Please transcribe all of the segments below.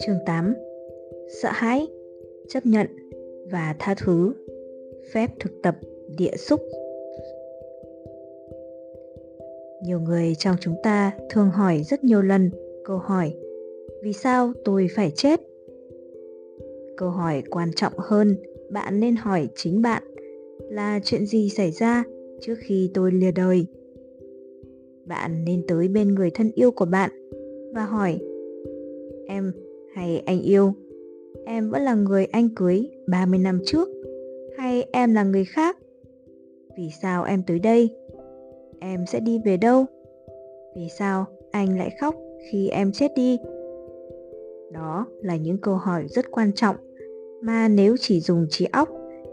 Chương 8 Sợ hãi, chấp nhận và tha thứ Phép thực tập địa xúc Nhiều người trong chúng ta thường hỏi rất nhiều lần câu hỏi Vì sao tôi phải chết? Câu hỏi quan trọng hơn bạn nên hỏi chính bạn là chuyện gì xảy ra trước khi tôi lìa đời. Bạn nên tới bên người thân yêu của bạn và hỏi Em hay anh yêu, em vẫn là người anh cưới 30 năm trước hay em là người khác? Vì sao em tới đây? Em sẽ đi về đâu? Vì sao anh lại khóc khi em chết đi? Đó là những câu hỏi rất quan trọng mà nếu chỉ dùng trí óc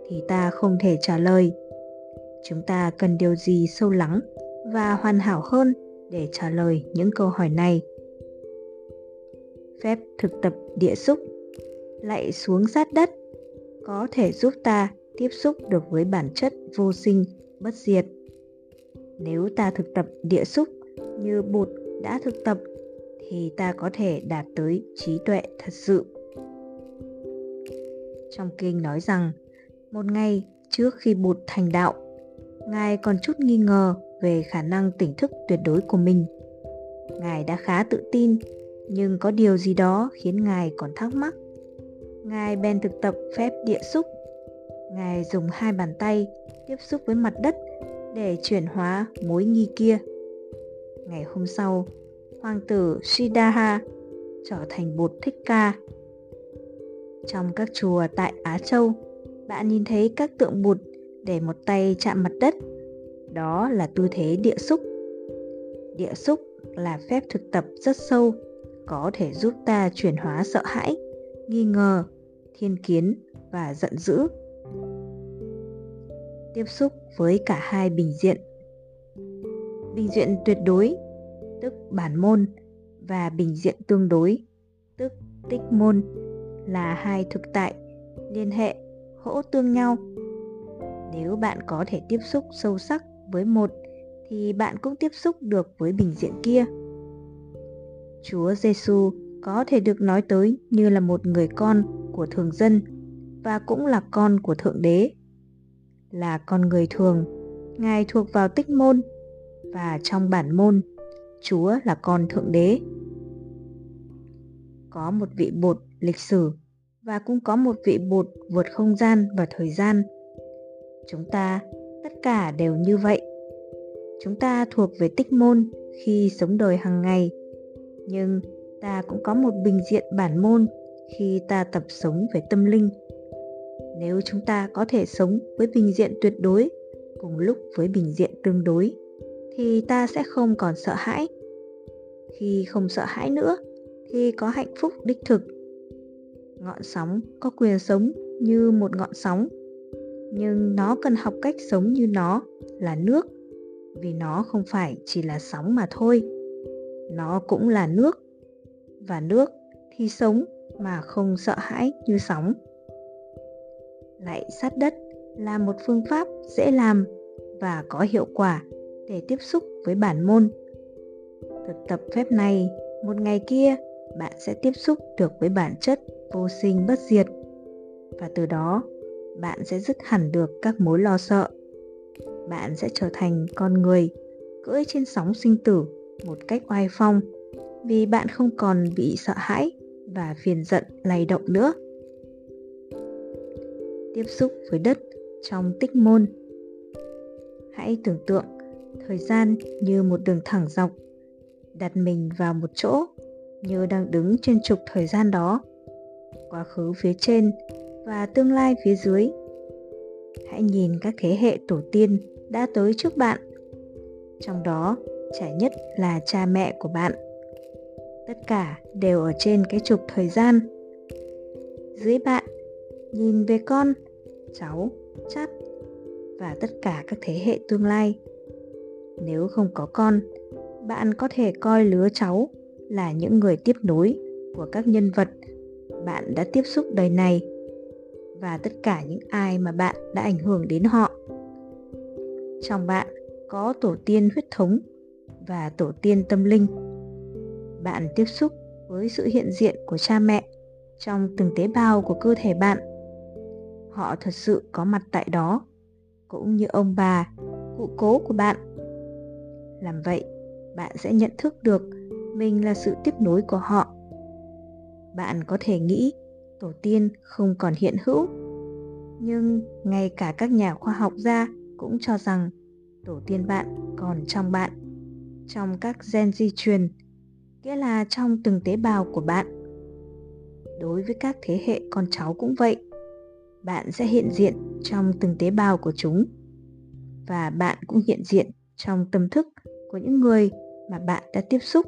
thì ta không thể trả lời. Chúng ta cần điều gì sâu lắng và hoàn hảo hơn để trả lời những câu hỏi này? Phép thực tập địa xúc lạy xuống sát đất có thể giúp ta tiếp xúc được với bản chất vô sinh, bất diệt. Nếu ta thực tập địa xúc như Bụt đã thực tập thì ta có thể đạt tới trí tuệ thật sự. Trong kinh nói rằng, một ngày trước khi Bụt thành đạo, Ngài còn chút nghi ngờ về khả năng tỉnh thức tuyệt đối của mình. Ngài đã khá tự tin, nhưng có điều gì đó khiến Ngài còn thắc mắc. Ngài bèn thực tập phép địa xúc. Ngài dùng hai bàn tay tiếp xúc với mặt đất để chuyển hóa mối nghi kia. Ngày hôm sau, hoàng tử Siddhartha trở thành bột Thích Ca trong các chùa tại Á Châu, bạn nhìn thấy các tượng bụt để một tay chạm mặt đất. Đó là tư thế địa xúc. Địa xúc là phép thực tập rất sâu, có thể giúp ta chuyển hóa sợ hãi, nghi ngờ, thiên kiến và giận dữ. Tiếp xúc với cả hai bình diện. Bình diện tuyệt đối, tức bản môn, và bình diện tương đối, tức tích môn là hai thực tại liên hệ hỗ tương nhau nếu bạn có thể tiếp xúc sâu sắc với một, thì bạn cũng tiếp xúc được với bình diện kia chúa giêsu có thể được nói tới như là một người con của thường dân và cũng là con của thượng đế, là con người thường, ngài thuộc vào tích môn và trong bản môn, chúa là con thượng đế có một vị bột lịch sử và cũng có một vị bột vượt không gian và thời gian. Chúng ta tất cả đều như vậy. Chúng ta thuộc về tích môn khi sống đời hàng ngày, nhưng ta cũng có một bình diện bản môn khi ta tập sống về tâm linh. Nếu chúng ta có thể sống với bình diện tuyệt đối cùng lúc với bình diện tương đối thì ta sẽ không còn sợ hãi. Khi không sợ hãi nữa thì có hạnh phúc đích thực ngọn sóng có quyền sống như một ngọn sóng nhưng nó cần học cách sống như nó là nước. Vì nó không phải chỉ là sóng mà thôi. Nó cũng là nước. Và nước thì sống mà không sợ hãi như sóng. Lại sát đất là một phương pháp dễ làm và có hiệu quả để tiếp xúc với bản môn. Thực tập phép này, một ngày kia, bạn sẽ tiếp xúc được với bản chất vô sinh bất diệt. Và từ đó bạn sẽ dứt hẳn được các mối lo sợ. Bạn sẽ trở thành con người, cưỡi trên sóng sinh tử một cách oai phong, vì bạn không còn bị sợ hãi và phiền giận, lay động nữa. Tiếp xúc với đất trong tích môn. Hãy tưởng tượng thời gian như một đường thẳng dọc, đặt mình vào một chỗ như đang đứng trên trục thời gian đó. Quá khứ phía trên và tương lai phía dưới. Hãy nhìn các thế hệ tổ tiên đã tới trước bạn. Trong đó, trẻ nhất là cha mẹ của bạn. Tất cả đều ở trên cái trục thời gian. Dưới bạn, nhìn về con, cháu chắt và tất cả các thế hệ tương lai. Nếu không có con, bạn có thể coi lứa cháu là những người tiếp nối của các nhân vật bạn đã tiếp xúc đời này và tất cả những ai mà bạn đã ảnh hưởng đến họ. Trong bạn có tổ tiên huyết thống và tổ tiên tâm linh. Bạn tiếp xúc với sự hiện diện của cha mẹ trong từng tế bào của cơ thể bạn. Họ thật sự có mặt tại đó, cũng như ông bà, cụ cố của bạn. Làm vậy, bạn sẽ nhận thức được mình là sự tiếp nối của họ. Bạn có thể nghĩ tổ tiên không còn hiện hữu. Nhưng ngay cả các nhà khoa học gia cũng cho rằng tổ tiên bạn còn trong bạn, trong các gen di truyền, nghĩa là trong từng tế bào của bạn. Đối với các thế hệ con cháu cũng vậy, bạn sẽ hiện diện trong từng tế bào của chúng. Và bạn cũng hiện diện trong tâm thức của những người mà bạn đã tiếp xúc.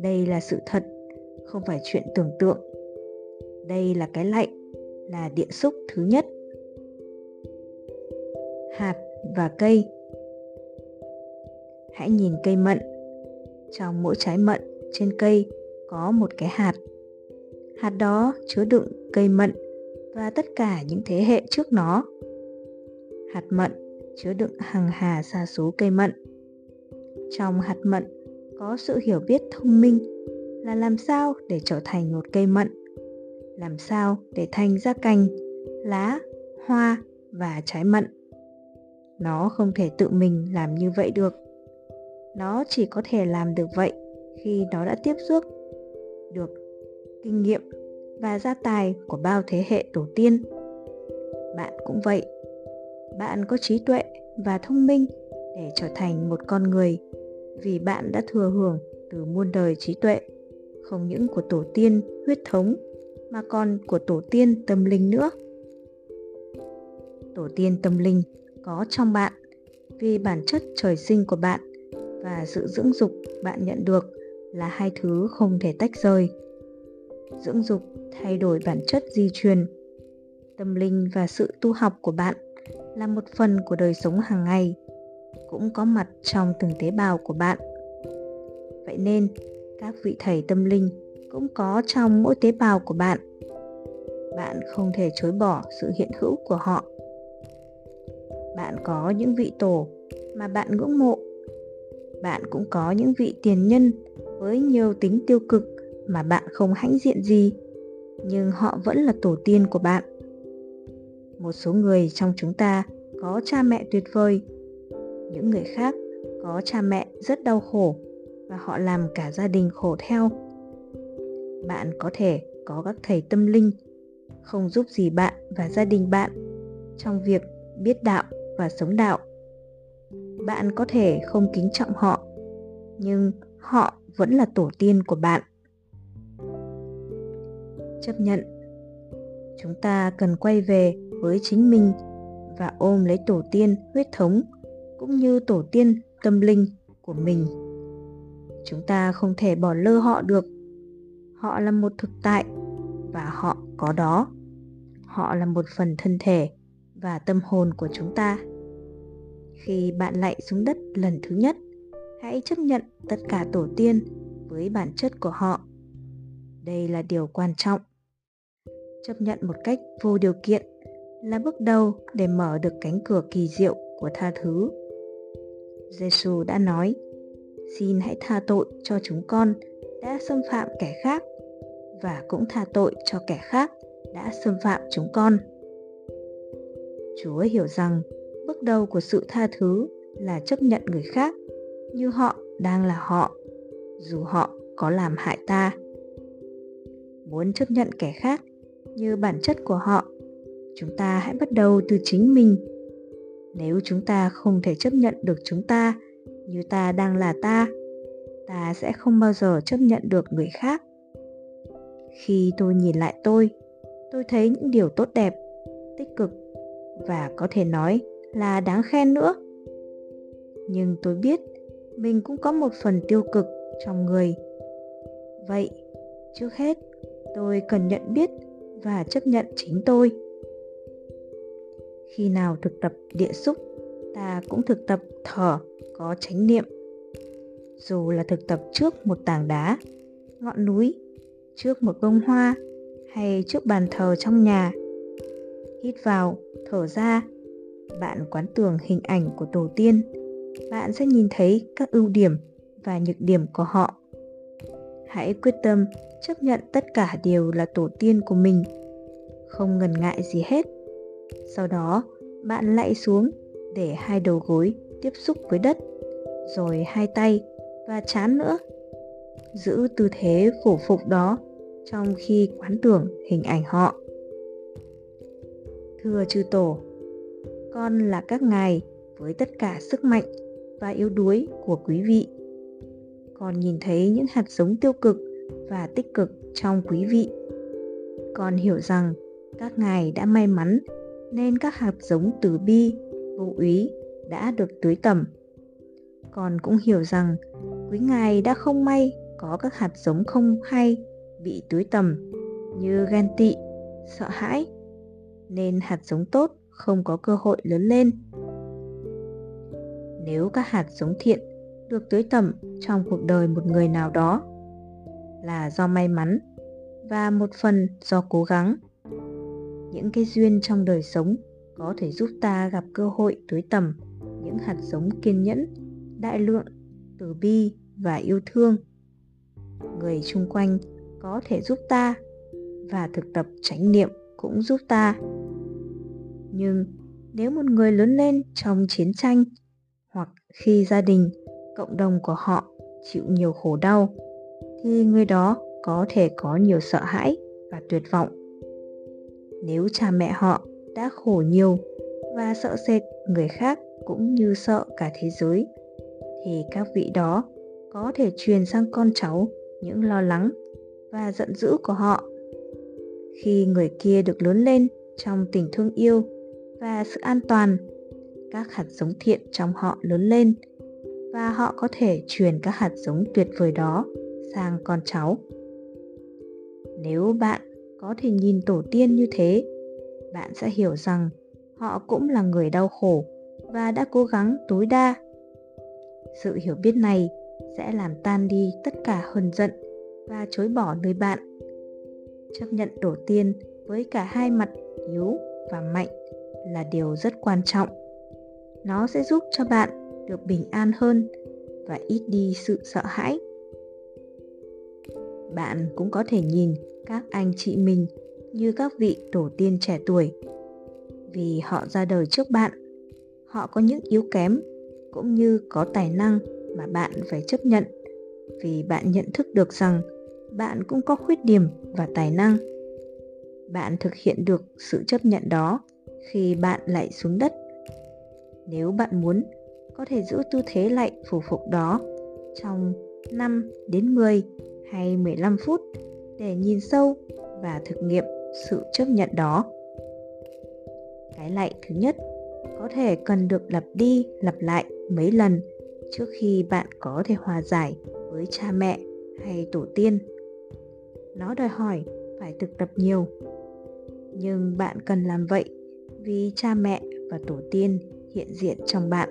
Đây là sự thật, không phải chuyện tưởng tượng đây là cái lạnh, là điện xúc thứ nhất. Hạt và cây. Hãy nhìn cây mận. Trong mỗi trái mận trên cây có một cái hạt. Hạt đó chứa đựng cây mận và tất cả những thế hệ trước nó. Hạt mận chứa đựng hàng hà sa số cây mận. Trong hạt mận có sự hiểu biết thông minh là làm sao để trở thành một cây mận làm sao để thành ra cành, lá, hoa và trái mận? Nó không thể tự mình làm như vậy được. Nó chỉ có thể làm được vậy khi nó đã tiếp xúc được kinh nghiệm và gia tài của bao thế hệ tổ tiên. Bạn cũng vậy. Bạn có trí tuệ và thông minh để trở thành một con người vì bạn đã thừa hưởng từ muôn đời trí tuệ, không những của tổ tiên huyết thống mà còn của tổ tiên tâm linh nữa. Tổ tiên tâm linh có trong bạn vì bản chất trời sinh của bạn và sự dưỡng dục bạn nhận được là hai thứ không thể tách rời. Dưỡng dục thay đổi bản chất di truyền. Tâm linh và sự tu học của bạn là một phần của đời sống hàng ngày, cũng có mặt trong từng tế bào của bạn. Vậy nên, các vị thầy tâm linh cũng có trong mỗi tế bào của bạn. Bạn không thể chối bỏ sự hiện hữu của họ. Bạn có những vị tổ mà bạn ngưỡng mộ. Bạn cũng có những vị tiền nhân với nhiều tính tiêu cực mà bạn không hãnh diện gì, nhưng họ vẫn là tổ tiên của bạn. Một số người trong chúng ta có cha mẹ tuyệt vời, những người khác có cha mẹ rất đau khổ và họ làm cả gia đình khổ theo bạn có thể có các thầy tâm linh, không giúp gì bạn và gia đình bạn trong việc biết đạo và sống đạo. Bạn có thể không kính trọng họ, nhưng họ vẫn là tổ tiên của bạn. Chấp nhận, chúng ta cần quay về với chính mình và ôm lấy tổ tiên huyết thống cũng như tổ tiên tâm linh của mình. Chúng ta không thể bỏ lơ họ được họ là một thực tại và họ có đó. Họ là một phần thân thể và tâm hồn của chúng ta. Khi bạn lạy xuống đất lần thứ nhất, hãy chấp nhận tất cả tổ tiên với bản chất của họ. Đây là điều quan trọng. Chấp nhận một cách vô điều kiện là bước đầu để mở được cánh cửa kỳ diệu của tha thứ. Giêsu đã nói, xin hãy tha tội cho chúng con đã xâm phạm kẻ khác và cũng tha tội cho kẻ khác đã xâm phạm chúng con. Chúa hiểu rằng bước đầu của sự tha thứ là chấp nhận người khác như họ đang là họ, dù họ có làm hại ta. Muốn chấp nhận kẻ khác như bản chất của họ, chúng ta hãy bắt đầu từ chính mình. Nếu chúng ta không thể chấp nhận được chúng ta như ta đang là ta ta sẽ không bao giờ chấp nhận được người khác khi tôi nhìn lại tôi tôi thấy những điều tốt đẹp, tích cực và có thể nói là đáng khen nữa. Nhưng tôi biết mình cũng có một phần tiêu cực trong người. Vậy, trước hết, tôi cần nhận biết và chấp nhận chính tôi. Khi nào thực tập địa xúc, ta cũng thực tập thở có chánh niệm. Dù là thực tập trước một tảng đá, ngọn núi trước một bông hoa hay trước bàn thờ trong nhà hít vào thở ra bạn quán tưởng hình ảnh của tổ tiên bạn sẽ nhìn thấy các ưu điểm và nhược điểm của họ. Hãy quyết tâm chấp nhận tất cả đều là tổ tiên của mình, không ngần ngại gì hết. Sau đó, bạn lạy xuống để hai đầu gối tiếp xúc với đất, rồi hai tay và chán nữa. Giữ tư thế phổ phục đó trong khi quán tưởng hình ảnh họ. Thưa chư tổ, con là các ngài với tất cả sức mạnh và yếu đuối của quý vị. Con nhìn thấy những hạt giống tiêu cực và tích cực trong quý vị. Con hiểu rằng các ngài đã may mắn nên các hạt giống từ bi, vô úy đã được tưới tẩm. Con cũng hiểu rằng quý ngài đã không may có các hạt giống không hay bị túi tẩm như ghen tị, sợ hãi, nên hạt giống tốt không có cơ hội lớn lên. Nếu các hạt giống thiện được tưới tẩm trong cuộc đời một người nào đó là do may mắn và một phần do cố gắng. Những cái duyên trong đời sống có thể giúp ta gặp cơ hội tưới tẩm những hạt giống kiên nhẫn, đại lượng, từ bi và yêu thương. Người chung quanh có thể giúp ta và thực tập chánh niệm cũng giúp ta. Nhưng nếu một người lớn lên trong chiến tranh hoặc khi gia đình, cộng đồng của họ chịu nhiều khổ đau thì người đó có thể có nhiều sợ hãi và tuyệt vọng. Nếu cha mẹ họ đã khổ nhiều và sợ sệt người khác cũng như sợ cả thế giới thì các vị đó có thể truyền sang con cháu những lo lắng và giận dữ của họ. Khi người kia được lớn lên trong tình thương yêu và sự an toàn, các hạt giống thiện trong họ lớn lên và họ có thể truyền các hạt giống tuyệt vời đó sang con cháu. Nếu bạn có thể nhìn tổ tiên như thế, bạn sẽ hiểu rằng họ cũng là người đau khổ và đã cố gắng tối đa. Sự hiểu biết này sẽ làm tan đi tất cả hờn giận và chối bỏ nơi bạn. Chấp nhận tổ tiên với cả hai mặt yếu và mạnh là điều rất quan trọng. Nó sẽ giúp cho bạn được bình an hơn và ít đi sự sợ hãi. Bạn cũng có thể nhìn các anh chị mình như các vị tổ tiên trẻ tuổi. Vì họ ra đời trước bạn, họ có những yếu kém cũng như có tài năng mà bạn phải chấp nhận. Vì bạn nhận thức được rằng bạn cũng có khuyết điểm và tài năng. Bạn thực hiện được sự chấp nhận đó khi bạn lại xuống đất. Nếu bạn muốn, có thể giữ tư thế lạy phủ phục đó trong 5 đến 10 hay 15 phút để nhìn sâu và thực nghiệm sự chấp nhận đó. Cái lạy thứ nhất, có thể cần được lặp đi lặp lại mấy lần trước khi bạn có thể hòa giải với cha mẹ hay tổ tiên. Nó đòi hỏi phải thực tập nhiều. Nhưng bạn cần làm vậy vì cha mẹ và tổ tiên hiện diện trong bạn.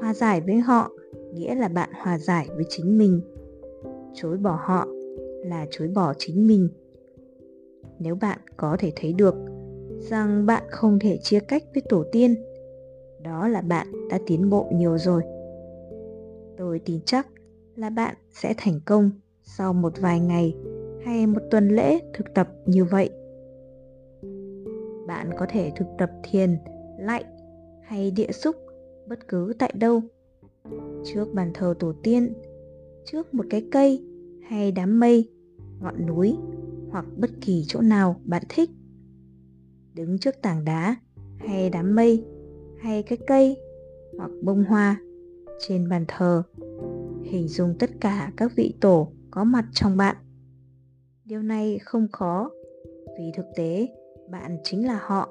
Hòa giải với họ nghĩa là bạn hòa giải với chính mình. Chối bỏ họ là chối bỏ chính mình. Nếu bạn có thể thấy được rằng bạn không thể chia cách với tổ tiên, đó là bạn đã tiến bộ nhiều rồi. Tôi tin chắc là bạn sẽ thành công sau một vài ngày hay một tuần lễ thực tập như vậy. Bạn có thể thực tập thiền, lạnh hay địa xúc bất cứ tại đâu. Trước bàn thờ tổ tiên, trước một cái cây hay đám mây, ngọn núi hoặc bất kỳ chỗ nào bạn thích. Đứng trước tảng đá hay đám mây hay cái cây hoặc bông hoa trên bàn thờ. Hình dung tất cả các vị tổ có mặt trong bạn. Điều này không khó, vì thực tế, bạn chính là họ.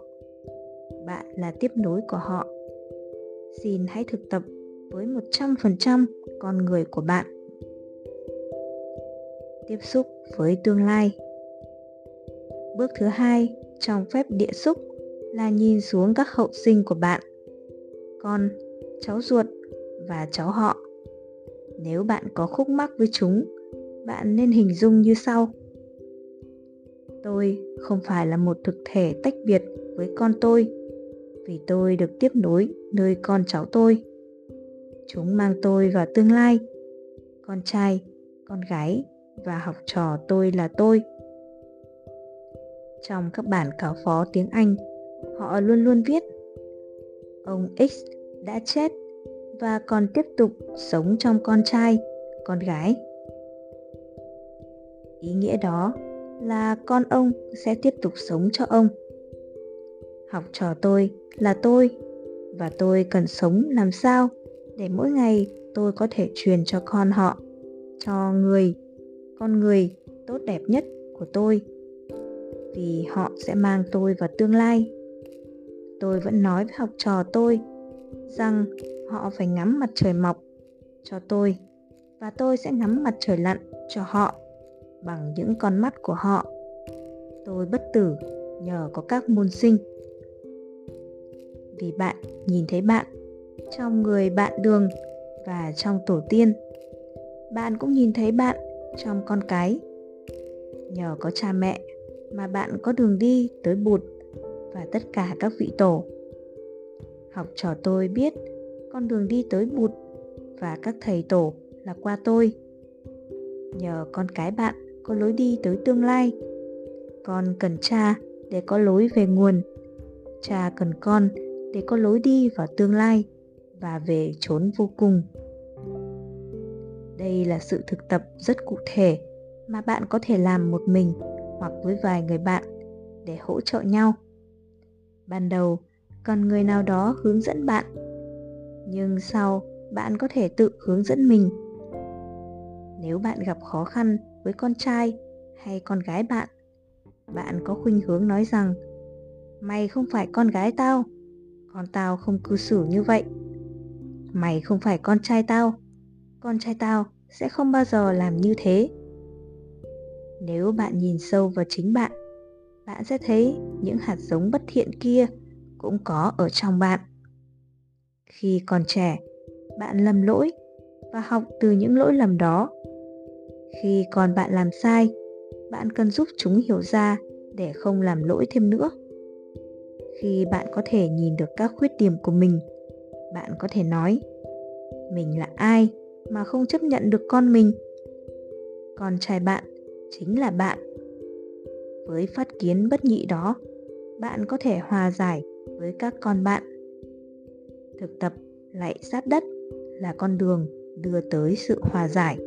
Bạn là tiếp nối của họ. Xin hãy thực tập với 100% con người của bạn. Tiếp xúc với tương lai. Bước thứ hai trong phép địa xúc là nhìn xuống các hậu sinh của bạn. Con, cháu ruột và cháu họ. Nếu bạn có khúc mắc với chúng, bạn nên hình dung như sau. Tôi không phải là một thực thể tách biệt với con tôi, vì tôi được tiếp nối nơi con cháu tôi. Chúng mang tôi vào tương lai, con trai, con gái và học trò tôi là tôi. Trong các bản cáo phó tiếng anh, họ luôn luôn viết, ông x đã chết và còn tiếp tục sống trong con trai, con gái. Ý nghĩa đó là con ông sẽ tiếp tục sống cho ông. Học trò tôi là tôi, và tôi cần sống làm sao để mỗi ngày tôi có thể truyền cho con họ, cho người, con người tốt đẹp nhất của tôi, vì họ sẽ mang tôi vào tương lai. Tôi vẫn nói với học trò tôi rằng họ phải ngắm mặt trời mọc cho tôi, và tôi sẽ ngắm mặt trời lặn cho họ bằng những con mắt của họ. Tôi bất tử nhờ có các môn sinh. Vì bạn nhìn thấy bạn trong người bạn đường và trong tổ tiên, bạn cũng nhìn thấy bạn trong con cái. Nhờ có cha mẹ mà bạn có đường đi tới bụt và tất cả các vị tổ. Học trò tôi biết con đường đi tới bụt và các thầy tổ là qua tôi. Nhờ con cái bạn có lối đi tới tương lai, con cần cha để có lối về nguồn, cha cần con để có lối đi vào tương lai và về chốn vô cùng. Đây là sự thực tập rất cụ thể mà bạn có thể làm một mình hoặc với vài người bạn để hỗ trợ nhau. Ban đầu, cần người nào đó hướng dẫn bạn nhưng sau bạn có thể tự hướng dẫn mình? Nếu bạn gặp khó khăn với con trai hay con gái bạn bạn có khuynh hướng nói rằng, mày không phải con gái tao, con tao không cư xử như vậy. Mày không phải con trai tao, con trai tao sẽ không bao giờ làm như thế. Nếu bạn nhìn sâu vào chính bạn bạn sẽ thấy những hạt giống bất thiện kia cũng có ở trong bạn khi còn trẻ, bạn lầm lỗi và học từ những lỗi lầm đó. Khi còn bạn làm sai, bạn cần giúp chúng hiểu ra để không làm lỗi thêm nữa. Khi bạn có thể nhìn được các khuyết điểm của mình, bạn có thể nói, mình là ai mà không chấp nhận được con mình? Con trai bạn chính là bạn. Với phát kiến bất nhị đó, bạn có thể hòa giải với các con bạn thực tập lại sát đất là con đường đưa tới sự hòa giải.